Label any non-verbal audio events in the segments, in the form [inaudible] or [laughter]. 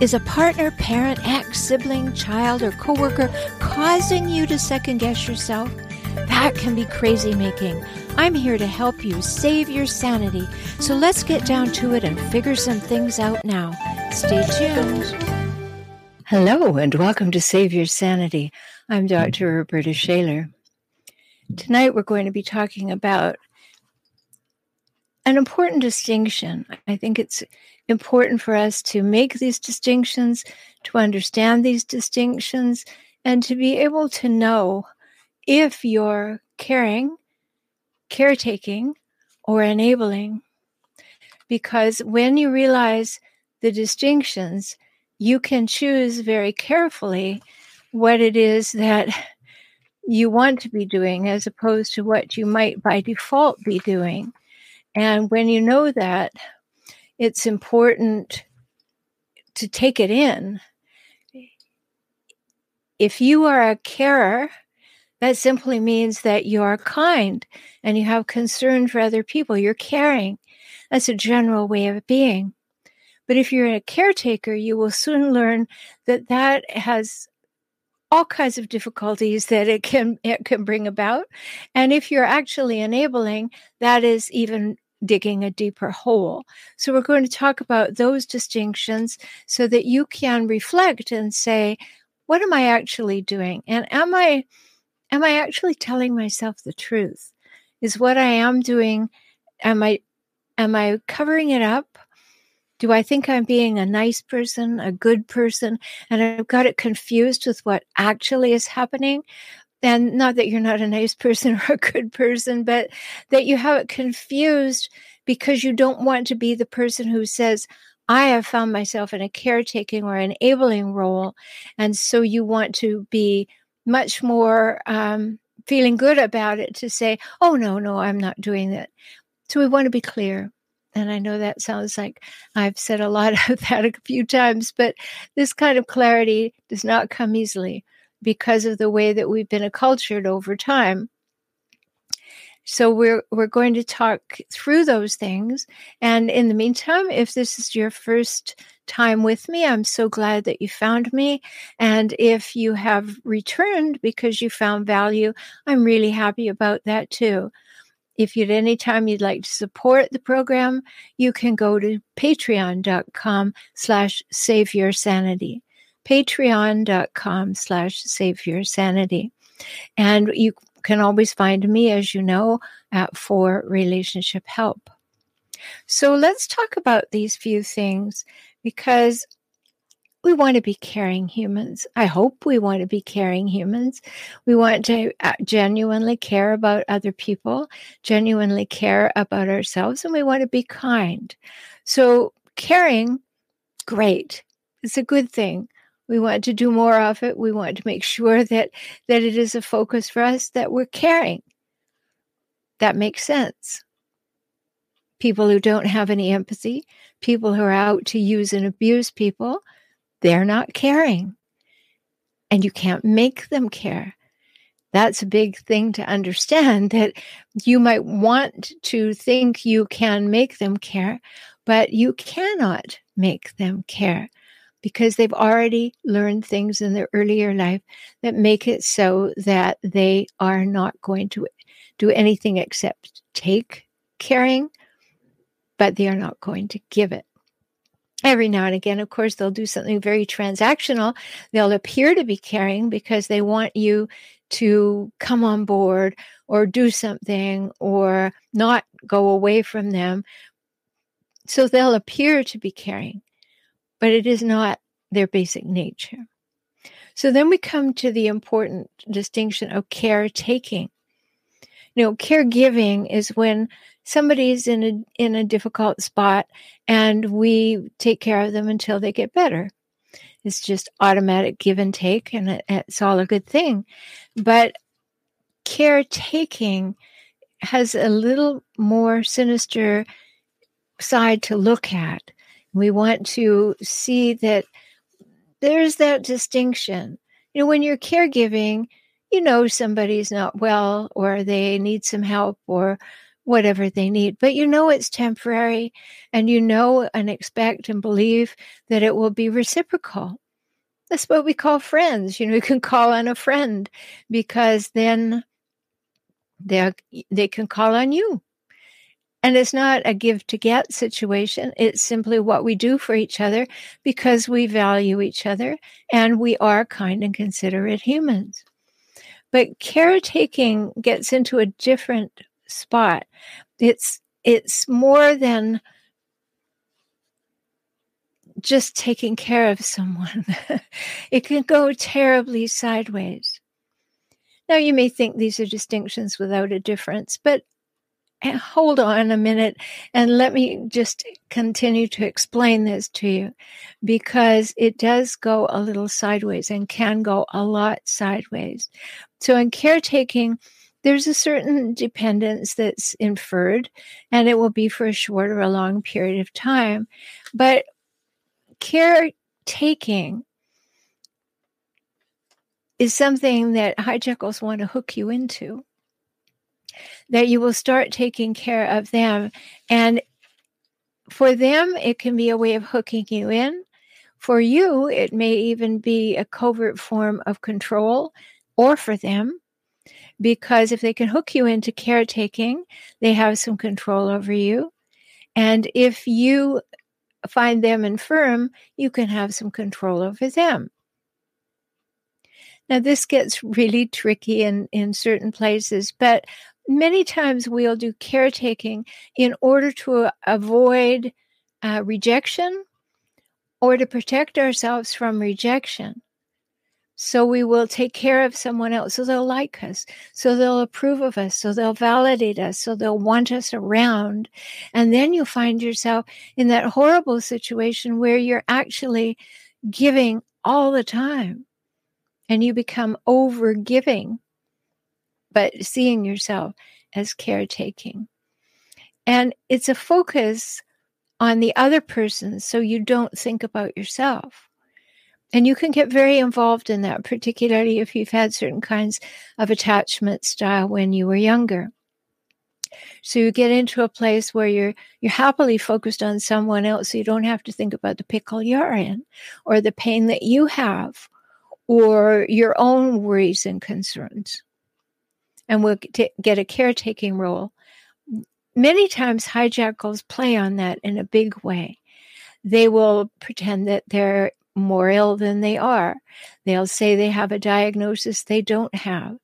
Is a partner, parent, ex, sibling, child, or coworker causing you to second guess yourself? That can be crazy making. I'm here to help you save your sanity. So let's get down to it and figure some things out now. Stay tuned. Hello, and welcome to Save Your Sanity. I'm Dr. Roberta Shaler. Tonight we're going to be talking about an important distinction. I think it's important for us to make these distinctions, to understand these distinctions, and to be able to know if you're caring, caretaking, or enabling. Because when you realize the distinctions, you can choose very carefully what it is that you want to be doing as opposed to what you might by default be doing. And when you know that, it's important to take it in. If you are a carer, that simply means that you are kind and you have concern for other people. You're caring. That's a general way of being. But if you're a caretaker, you will soon learn that that has all kinds of difficulties that it can it can bring about. And if you're actually enabling, that is even digging a deeper hole. So, we're going to talk about those distinctions so that you can reflect and say, what am I actually doing? And am I am I actually telling myself the truth? Is what I am doing am I am I covering it up? Do I think I'm being a nice person, a good person, and I've got it confused with what actually is happening? and not that you're not a nice person [laughs] or a good person, but that you have it confused because you don't want to be the person who says, I have found myself in a caretaking or enabling role. And so you want to be much more um, feeling good about it to say, oh, no, no, I'm not doing that. So we want to be clear. And I know that sounds like I've said a lot [laughs] of that a few times, but this kind of clarity does not come easily because of the way that we've been acculturated over time. So we're we're going to talk through those things. And in the meantime, if this is your first time with me, I'm so glad that you found me. And if you have returned because you found value, I'm really happy about that too. If at any time you'd like to support the program, you can go to patreon.com slash save your sanity patreon.com slash save your sanity. And you can always find me, as you know, at For Relationship Help. So let's talk about these few things because we want to be caring humans. I hope we want to be caring humans. We want to uh, genuinely care about other people, genuinely care about ourselves, and we want to be kind. So, caring, great. It's a good thing. We want to do more of it. We want to make sure that that it is a focus for us that we're caring. That makes sense. People who don't have any empathy, people who are out to use and abuse people, they're not caring. And you can't make them care. That's a big thing to understand [laughs] that you might want to think you can make them care, but you cannot make them care because they've already learned things in their earlier life that make it so that they are not going to do anything except take caring, but they are not going to give it. Every now and again, of course, they'll do something very transactional. They'll appear to be caring because they want you to come on board or do something or not go away from them. So they'll appear to be caring but it is not their basic nature. So then we come to the important distinction of caretaking. You know, caregiving is when somebody's in a in a difficult spot and we take care of them until they get better. it's just automatic give and take, and it, it's all a good thing. But caretaking has a little more sinister side to look at. We want to see that there's that distinction. You know, when you're caregiving, you know somebody's not well or they need some help or whatever they need, but you know it's temporary and you know and expect and believe that it will be reciprocal. That's what we call friends. You know, you can call on a friend because then they they can call on you. And it's not a give to get situation. It's simply what we do for each other because we value each other and we are kind and considerate humans. But caretaking gets into a different spot. It's it's more than just taking care of someone. [laughs] it can go terribly sideways. Now, you may think these are distinctions without a difference, but hold on a minute and let me just continue to explain this to you because it does go a little sideways and can go a lot sideways. So, in caretaking, there's a certain dependence that's inferred, and it will be for a short or a long period of time. But caretaking is something that hijackals want to hook you into. That you will start taking care of them. And for them, it can be a way of hooking you in. For you, it may even be a covert form of control, or for them, because if they can hook you into caretaking, they have some control over you. And if you find them infirm, you can have some control over them. Now, this gets really tricky in, in certain places, but many times we'll do caretaking in order to avoid uh, rejection or to protect ourselves from rejection. So we will take care of someone else so they'll like us, so they'll approve of us, so they'll validate us, so they'll want us around. And then you'll find yourself in that horrible situation where you're actually giving all the time and you become over giving, but seeing yourself as caretaking. And it's a focus on the other person so you don't think about yourself. And you can get very involved in that, particularly if you've had certain kinds of attachment style when you were younger. So you get into a place where you're you're happily focused on someone else, so you don't have to think about the pickle you're in, or the pain that you have, or your own worries and concerns. And we'll get a caretaking role. Many times, hijackals play on that in a big way. They will pretend that they're more ill than they are. They'll say they have a diagnosis they don't have.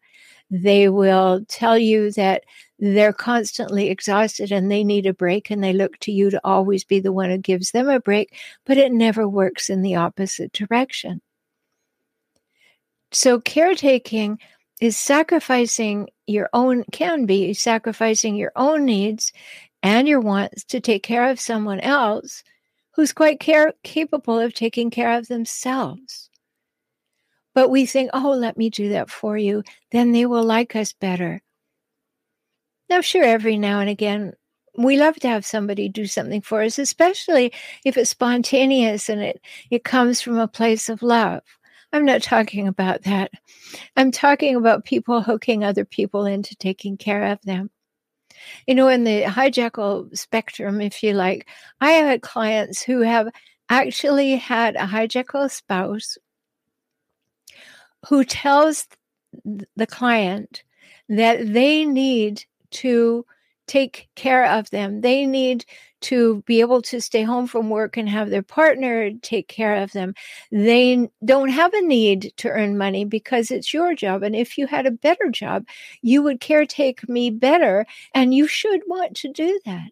They will tell you that they're constantly exhausted and they need a break, and they look to you to always be the one who gives them a break, but it never works in the opposite direction. So, caretaking is sacrificing your own, can be sacrificing your own needs and your wants to take care of someone else who's quite care- capable of taking care of themselves. But we think, oh, let me do that for you. Then they will like us better. Now, sure, every now and again, we love to have somebody do something for us, especially if it's spontaneous and it, it comes from a place of love. I'm not talking about that. I'm talking about people hooking other people into taking care of them. You know, in the hijackal spectrum, if you like, I have had clients who have actually had a hijackal spouse who tells the client that they need to take care of them. They need to be able to stay home from work and have their partner take care of them. They don't have a need to earn money because it's your job. And if you had a better job, you would caretake me better. And you should want to do that.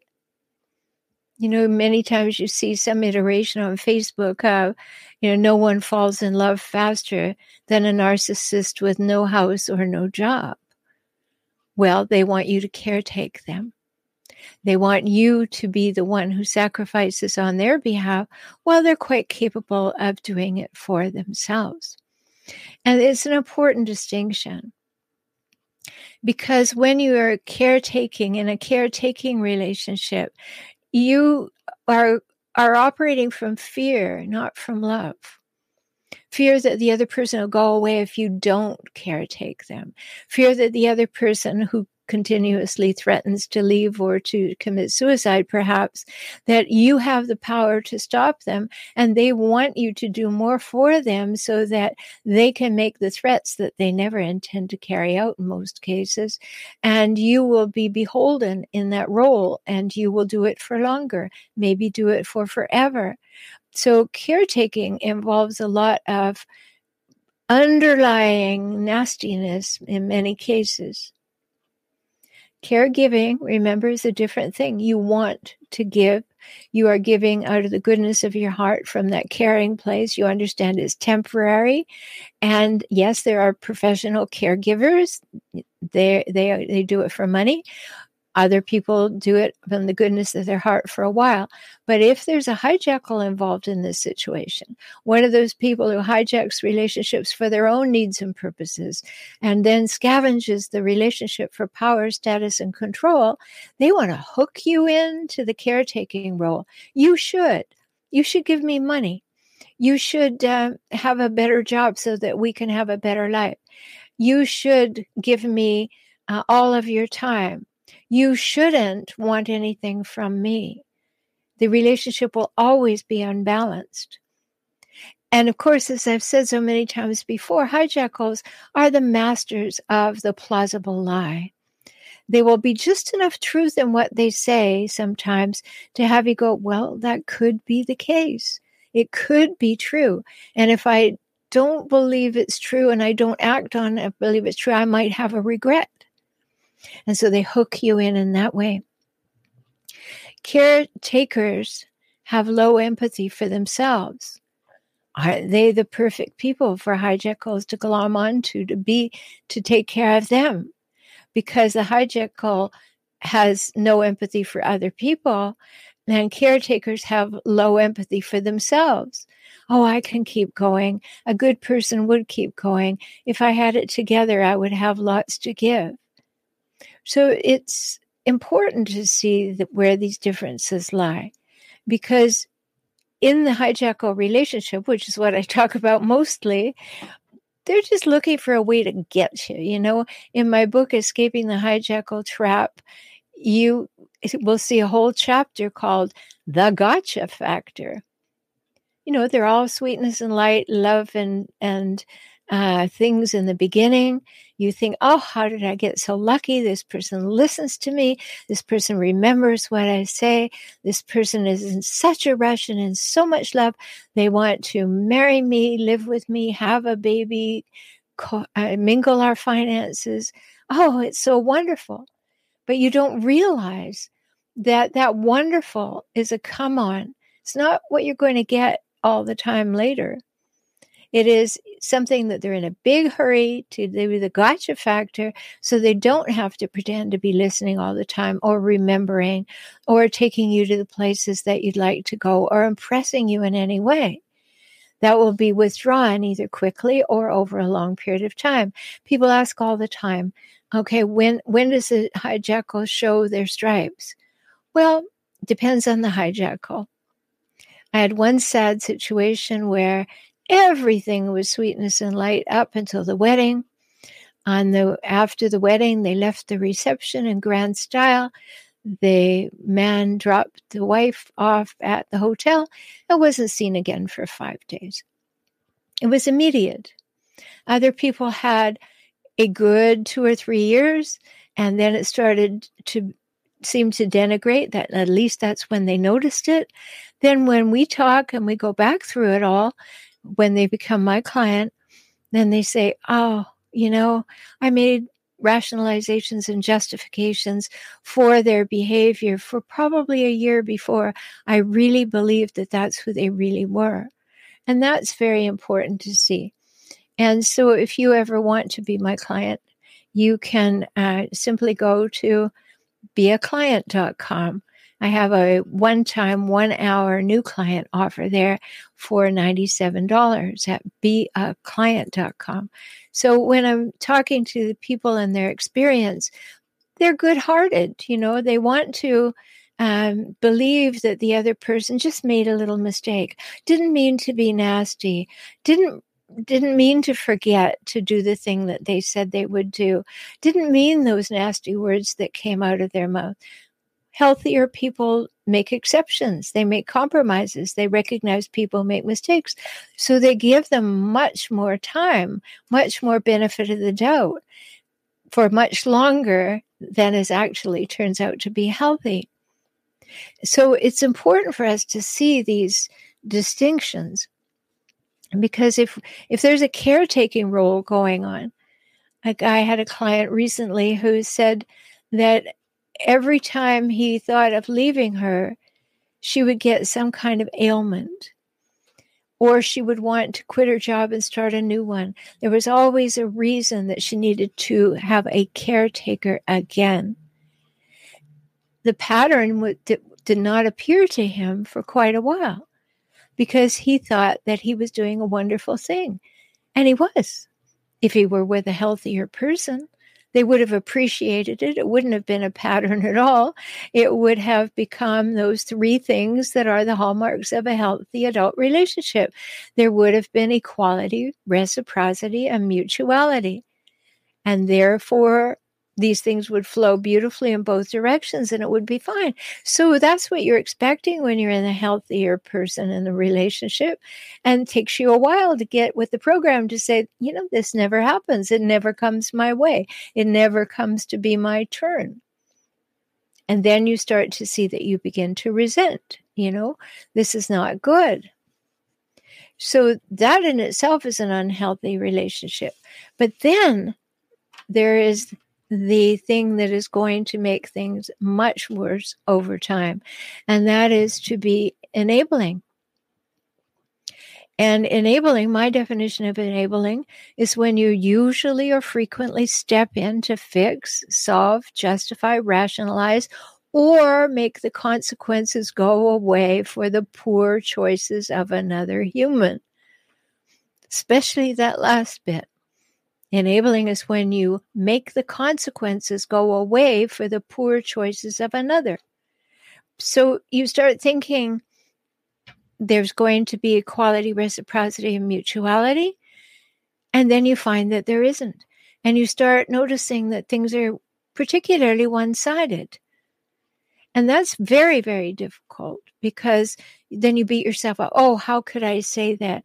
You know, many times you see some iteration on Facebook of, you know, no one falls in love faster than a narcissist with no house or no job. Well, they want you to caretake them. They want you to be the one who sacrifices on their behalf while they're quite capable of doing it for themselves. And it's an important distinction because when you are caretaking in a caretaking relationship, you are are operating from fear, not from love. Fear that the other person will go away if you don't caretake them. Fear that the other person who continuously threatens to leave or to commit suicide, perhaps, that you have the power to stop them and they want you to do more for them so that they can make the threats that they never intend to carry out in most cases. And you will be beholden in that role and you will do it for longer, maybe do it for forever. So, caretaking involves a lot of underlying nastiness in many cases. Caregiving, remember, is a different thing. You want to give. You are giving out of the goodness of your heart from that caring place. You understand it's temporary. And yes, there are professional caregivers. They, they, they do it for money. Other people do it from the goodness of their heart for a while. But if there's a hijackal involved in this situation, one of those people who hijacks relationships for their own needs and purposes and then scavenges the relationship for power, status, and control, they want to hook you into the caretaking role. You should. You should give me money. You should uh, have a better job so that we can have a better life. You should give me uh, all of your time you shouldn't want anything from me. The relationship will always be unbalanced. And of course, as I've said so many times before, hijackals are the masters of the plausible lie. There will be just enough truth in what they say sometimes to have you go, well, that could be the case. It could be true. And if I don't believe it's true and I don't act on it, believe it's true, I might have a regret. And so they hook you in in that way. Caretakers have low empathy for themselves. Are they the perfect people for hijackals to glom onto to be to take care of them? Because the hijackal has no empathy for other people, and caretakers have low empathy for themselves. Oh, I can keep going. A good person would keep going. If I had it together, I would have lots to give. So it's important to see that where these differences lie because in the hijackal relationship, which is what I [laughs] talk about mostly, they're just looking for a way to get you. You know, in my book, Escaping the Hijackal Trap, you will see a whole chapter called The Gotcha Factor. You know, they're all sweetness and light, love and and uh, things in the beginning. You think, oh, how did I get so lucky? This person listens to me. This person remembers what I say. This person is in such a rush and in so much love. They want to marry me, live with me, have a baby, co- uh, mingle our finances. Oh, it's so wonderful. But you don't realize that that wonderful is a come on. It's not what you're going to get all the time later. It is something that they're in a big hurry to do the gotcha factor so they don't have to pretend to be listening all the time or remembering or taking you to the places that you'd like to go or impressing you in any way. That will be withdrawn either quickly or over a long period of time. People ask all the time, okay, when when does the hijackal show their stripes? Well, depends on the hijackal. I had one sad situation where Everything was sweetness and light up until the wedding. On the after the wedding, they left the reception in grand style. The man dropped the wife off at the hotel and wasn't seen again for five days. It was immediate. Other people had a good two or three years, and then it started to seem to denigrate that at least that's when they noticed it. Then when we talk and we go back through it all, when they become my client, then they say, oh, you know, I made rationalizations and justifications for their behavior for probably a year before I really believed that that's who they really were. And that's very important to see. And so, if you ever want to be my client, you can uh, simply go to beaclient.com. I have a one time, one hour new client offer there for $97 at beaclient.com. So when I'm talking to the people and their experience, they're good hearted. You know, they want to um, believe that the other person just made a little mistake, didn't mean to be nasty, didn't didn't mean to forget to do the thing that they said they would do, didn't mean those nasty words that came out of their mouth. Healthier people make exceptions, they make compromises, they recognize people make mistakes. So they give them much more time, much more benefit of the doubt for much longer than is actually turns out to be healthy. So it's important for us to see these distinctions because if if there's a caretaking role going on like i had a client recently who said that every time he thought of leaving her she would get some kind of ailment or she would want to quit her job and start a new one there was always a reason that she needed to have a caretaker again the pattern did not appear to him for quite a while because he thought that he was doing a wonderful thing. And he was. If he were with a healthier person, they would have appreciated it. It wouldn't have been a pattern at all. It would have become those three things that are the hallmarks of a healthy adult relationship. There would have been equality, reciprocity, and mutuality. And therefore, these things would flow beautifully in both directions and it would be fine. So that's what you're expecting when you're in a healthier person in the relationship. And it takes you a while to get with the program to say, you know, this never happens. It never comes my way. It never comes to be my turn. And then you start to see that you begin to resent, you know, this is not good. So that in itself is an unhealthy relationship. But then there is the thing that is going to make things much worse over time, and that is to be enabling. And enabling, my definition of enabling is when you usually or frequently step in to fix, solve, justify, rationalize, or make the consequences go away for the poor choices of another human. Especially that last bit. Enabling is when you make the consequences go away for the poor choices of another. So you start thinking there's going to be equality, reciprocity, and mutuality. And then you find that there isn't. And you start noticing that things are particularly one sided. And that's very, very difficult because then you beat yourself up. Oh, how could I say that?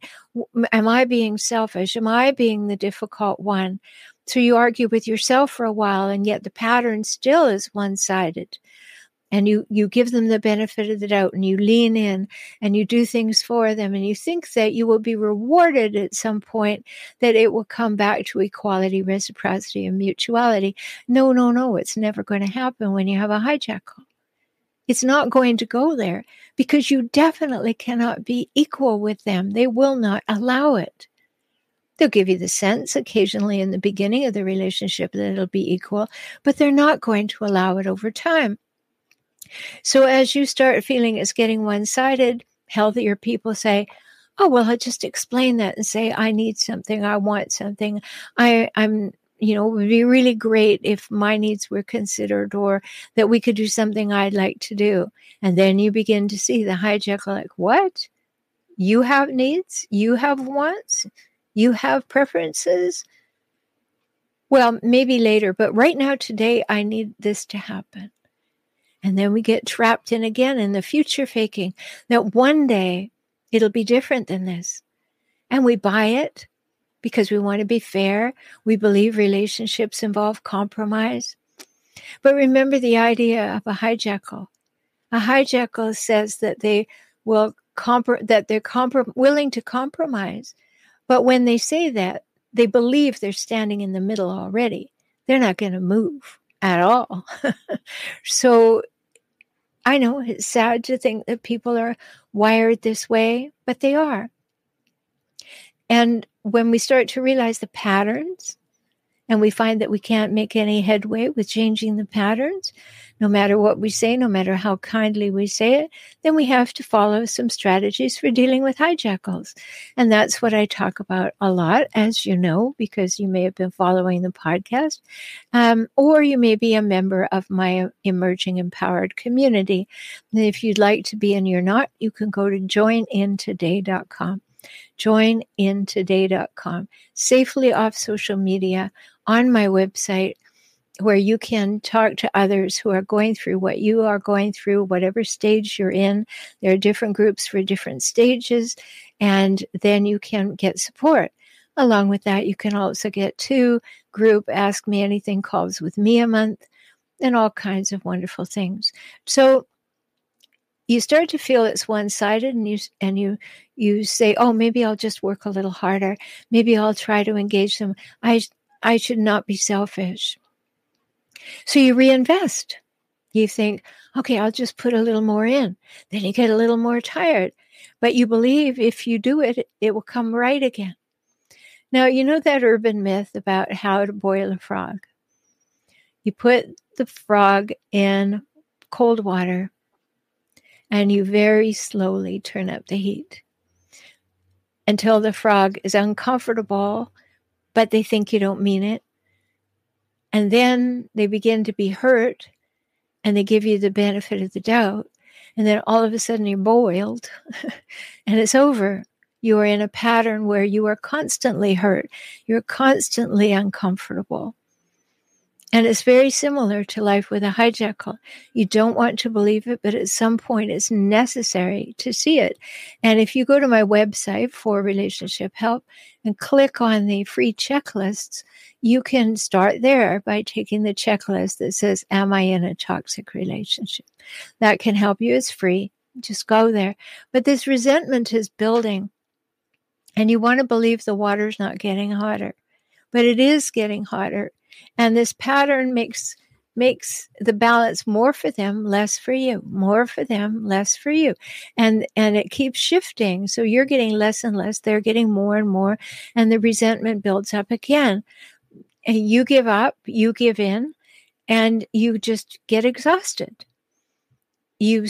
Am I being selfish? Am I being the difficult one? So you argue with yourself for a while, and yet the pattern still is one sided. And you, you give them the benefit of the doubt and you lean in and you do things for them and you think that you will be rewarded at some point, that it will come back to equality, reciprocity, and mutuality. No, no, no, it's never going to happen when you have a hijackal. It's not going to go there because you definitely cannot be equal with them. They will not allow it. They'll give you the sense occasionally in the beginning of the relationship that it'll be equal, but they're not going to allow it over time. So as you start feeling it's getting one sided, healthier people say, Oh, well, I'll just explain that and say, I need something, I want something, I, I'm you know, it would be really great if my needs were considered or that we could do something I'd like to do. And then you begin to see the hijackal like, what? You have needs? You have wants? You have preferences? Well, maybe later, but right now, today, I need this to happen. And then we get trapped in again in the future faking that one day it'll be different than this. And we buy it because we want to be fair. We believe relationships involve compromise. But remember the idea of a hijackal. A hijackal says that they will that they're willing to compromise. But when they say that, they believe they're standing in the middle already. They're not going to move at all. [laughs] so I know it's sad to think that people are wired this way, but they are. And when we start to realize the patterns and we find that we can't make any headway with changing the patterns, no matter what we say, no matter how kindly we say it, then we have to follow some strategies for dealing with hijackals. And that's what I talk about a lot, as you know, because you may have been following the podcast, um, or you may be a member of my emerging empowered community. And if you'd like to be and you're not, you can go to joinintoday.com joinintoday.com, safely off social media, on my website, where you can talk to others who are going through what you are going through, whatever stage you're in. There are different groups for different stages, and then you can get support. Along with that, you can also get two group Ask Me Anything calls with me a month and all kinds of wonderful things. So you start to feel it's one-sided and you and you you say oh maybe i'll just work a little harder. Maybe i'll try to engage them. I i should not be selfish. So you reinvest. You think okay i'll just put a little more in. Then you get a little more tired. But you believe if you do it it will come right again. Now you know that urban myth about how to boil a frog? You put the frog in cold water and you very slowly turn up the heat until the frog is uncomfortable, but they think you don't mean it. And then they begin to be hurt and they give you the benefit of the doubt. And then all of a sudden you're boiled [laughs] and it's over. You are in a pattern where you are constantly hurt, you're constantly uncomfortable. And it's very similar to life with a hijackal. You don't want to believe it, but at some point it's necessary to see it. And if you go to my website for relationship help and click on the free checklists, you can start there by taking the checklist that says, Am I in a toxic relationship? That can help you. It's free. Just go there. But this resentment is building, and you want to believe the water's not getting hotter, but it is getting hotter and this pattern makes makes the balance more for them less for you more for them less for you. And and it keeps shifting. So you're getting less and less they're getting more and more and the resentment builds up again. And you give up you give in and you just get exhausted. You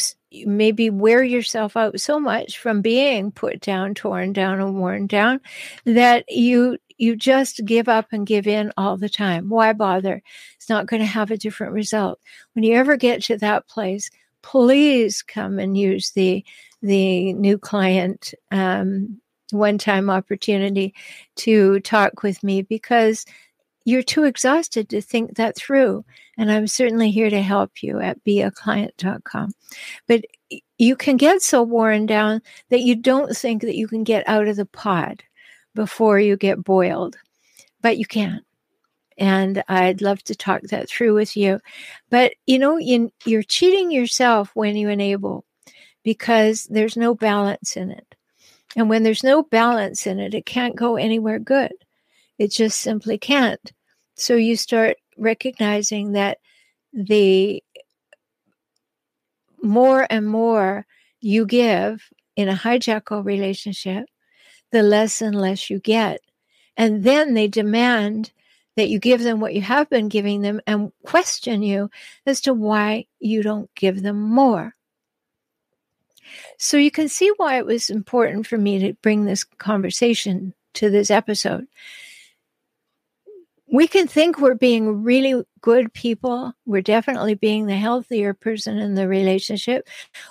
maybe wear yourself out so much from being put down torn down and worn down that you you just give up and give in all the time. Why bother? It's not going to have a different result. When you ever get to that place, please come and use the the new client um, one time opportunity to talk with me because you're too exhausted to think that through. And I'm certainly here to help you at beaclient.com. But you can get so worn down that you don't think that you can get out of the pod before you get boiled, but you can't. And I'd love to talk that through with you. But you know, you, you're cheating yourself when you enable because there's no balance in it. And when there's no balance in it, it can't go anywhere good. It just simply can't. So you start recognizing that the more and more you give in a hijackal relationship, the less and less you get. And then they demand that you give them what you have been giving them and question you as to why you don't give them more. So you can see why it was important for me to bring this conversation to this episode. We can think we're being really good people. We're definitely being the healthier person in the relationship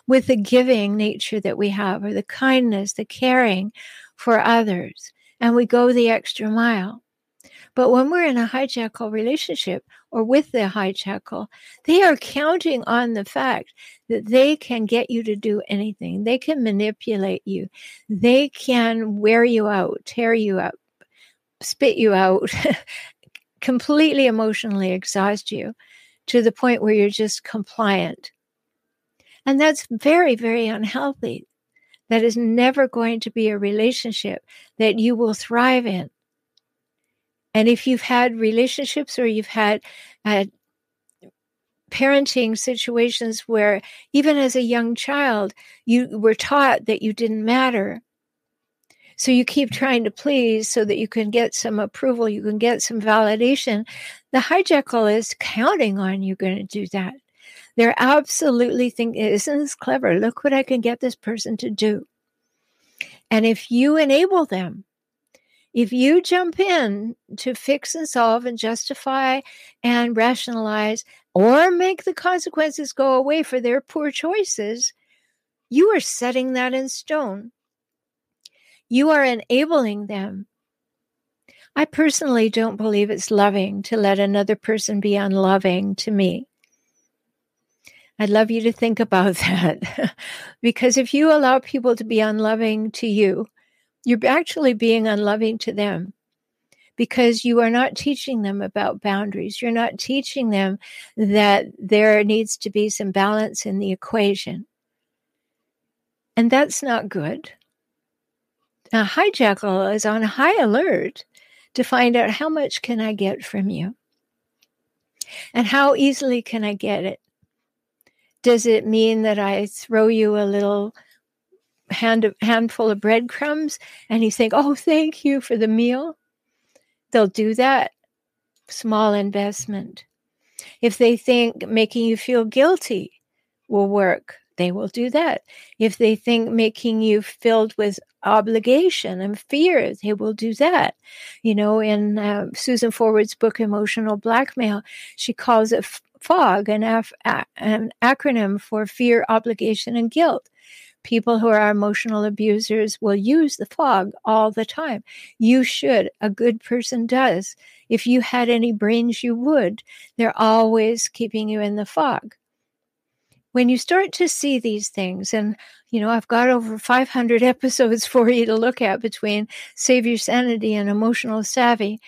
with the giving nature that we have, or the kindness, the caring, for others and we go the extra mile. But when we're in a hijackal relationship or with the hijackal, they are counting on the fact that they can get you to do anything. They can manipulate you. They can wear you out, tear you up, spit you out, [laughs] completely emotionally exhaust you to the point where you're just compliant. And that's very, very unhealthy. That is never going to be a relationship that you will thrive in. And if you've had relationships or you've had uh, parenting situations where, even as a young child, you were taught that you didn't matter, So you keep trying to please so that you can get some approval, you can get some validation. The hijackal is counting on you going to do that. They're absolutely thinking, isn't this clever? Look what I can get this person to do. And if you enable them, if you jump in to fix and solve and justify and rationalize or make the consequences go away for their poor choices, you are setting that in stone. You are enabling them. I personally don't believe it's loving to let another person be unloving to me. I'd love you to think about [laughs] that. because if you allow people to be unloving to you, you're actually being unloving to them because you are not teaching them about boundaries. You're not teaching them that there needs to be some balance in the equation. And that's not good. A hijackal is on high alert to find out how much can I get from you? And how easily can I get it? Does it mean that I throw you a little hand of, handful of breadcrumbs and you think, oh, thank you for the meal? They'll do that. Small investment. If they think making you feel guilty will work, they will do that. If they think making you filled with obligation and fear, they will do that. You know, in uh, Susan Forward's book, Emotional Blackmail, she calls it FOG, an, an acronym for fear, obligation, and guilt. People who are emotional abusers will use the fog all the time. You should. A good person does. If you had any brains, you would. They're always keeping you in the fog when you start to see these things, and you know, I've got over 500 [laughs] episodes for you to look at between Save Your Sanity and Emotional Savvy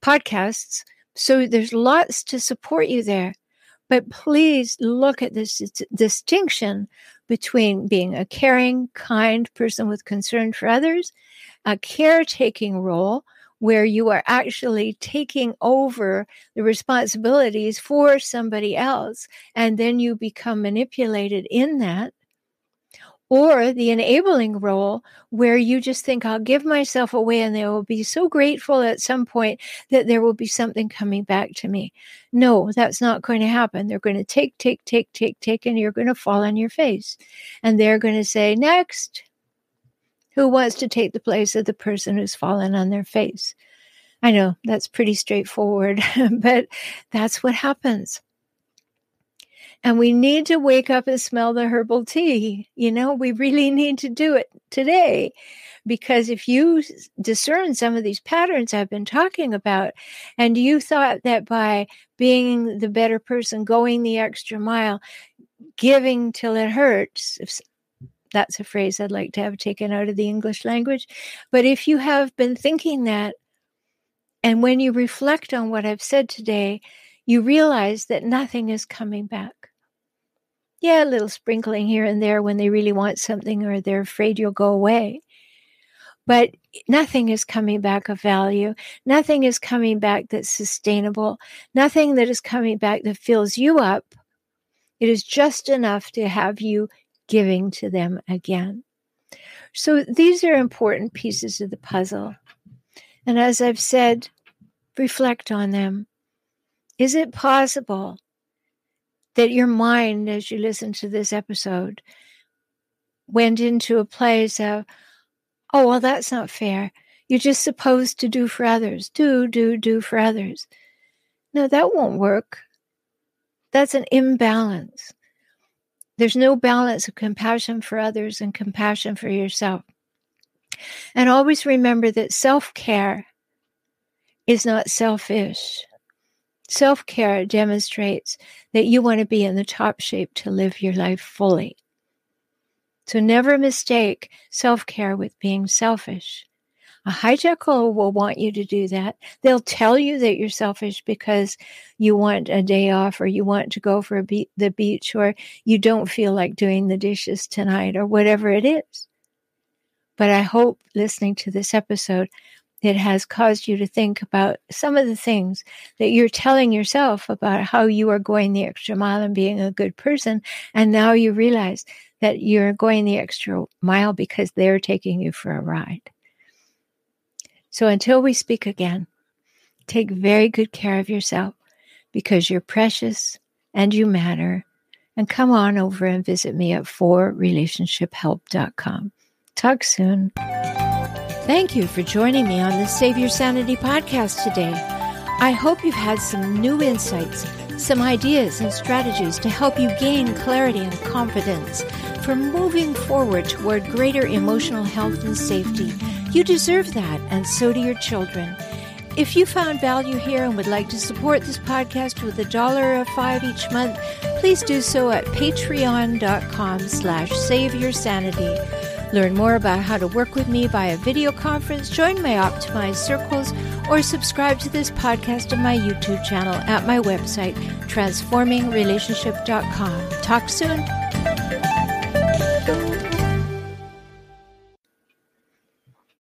podcasts. So there's lots to support you there. But please look at this distinction between being a caring, kind person with concern for others, a caretaking role, where you are actually taking over the responsibilities for somebody else and then you become manipulated in that or the enabling role where you just think I'll give myself away and they will be so grateful at some point that there will be something coming back to me. No, that's not going to happen. They're going to take, take, take, take, take, and you're going to fall on your face. And they're going to say, next, who wants to take the place of the person who's fallen on their face. I know that's pretty straightforward, [laughs] but that's what happens. And we need to wake up and smell the herbal tea. You know, we really [laughs] need to do it today because if you discern some of these patterns I've been talking about, and you thought that by being the better person, going the extra mile, giving till it hurts, if that's a phrase I'd like to have taken out of the English language. But if you have been thinking that, and when you reflect on what I've said today, you realize that nothing is coming back. Yeah, a little sprinkling here and there when they really want something or they're afraid you'll go away. But nothing is coming back of value. Nothing is coming back that's sustainable. Nothing that is coming back that fills you up. It is just enough to have you giving to them again. So these are important pieces of the puzzle. And as I've said, reflect on them. Is it possible that your mind, as you listen to this episode, went into a place of, oh, well, that's not fair. You're just supposed to do for others. Do, do, do for others. No, that won't work. That's an imbalance. There's no balance of compassion for others and compassion for yourself. And always remember that self care is not selfish. Self care demonstrates that you want to be in the top shape to live your life fully. So never mistake self care with being selfish. A hijackal will want you to do that. They'll tell you that you're selfish because you want a day off or you want to go for be- the beach or you don't feel like doing the dishes tonight or whatever it is. But I hope listening to this episode, it has caused you to think about some of the things that you're telling yourself about how you are going the extra mile and being a good person. And now you realize that you're going the extra mile because they're taking you for a ride. So until we speak again, take very good care of yourself because you're precious and you matter. And come on over and visit me at forrelationshiphelp.com. Talk soon. Thank you for joining me on the Save Your Sanity podcast today. I hope you've had some new insights, some ideas and strategies to help you gain clarity and confidence for moving forward toward greater emotional health and safety. You deserve that, and so do your children. If you found value here and would like to support this podcast with a dollar or five each month, please do so at patreon.com slash save your sanity. Learn more about how to work with me via video conference, join my optimized circles, or subscribe to this podcast on my YouTube channel at my website, transformingrelationship.com. Talk soon.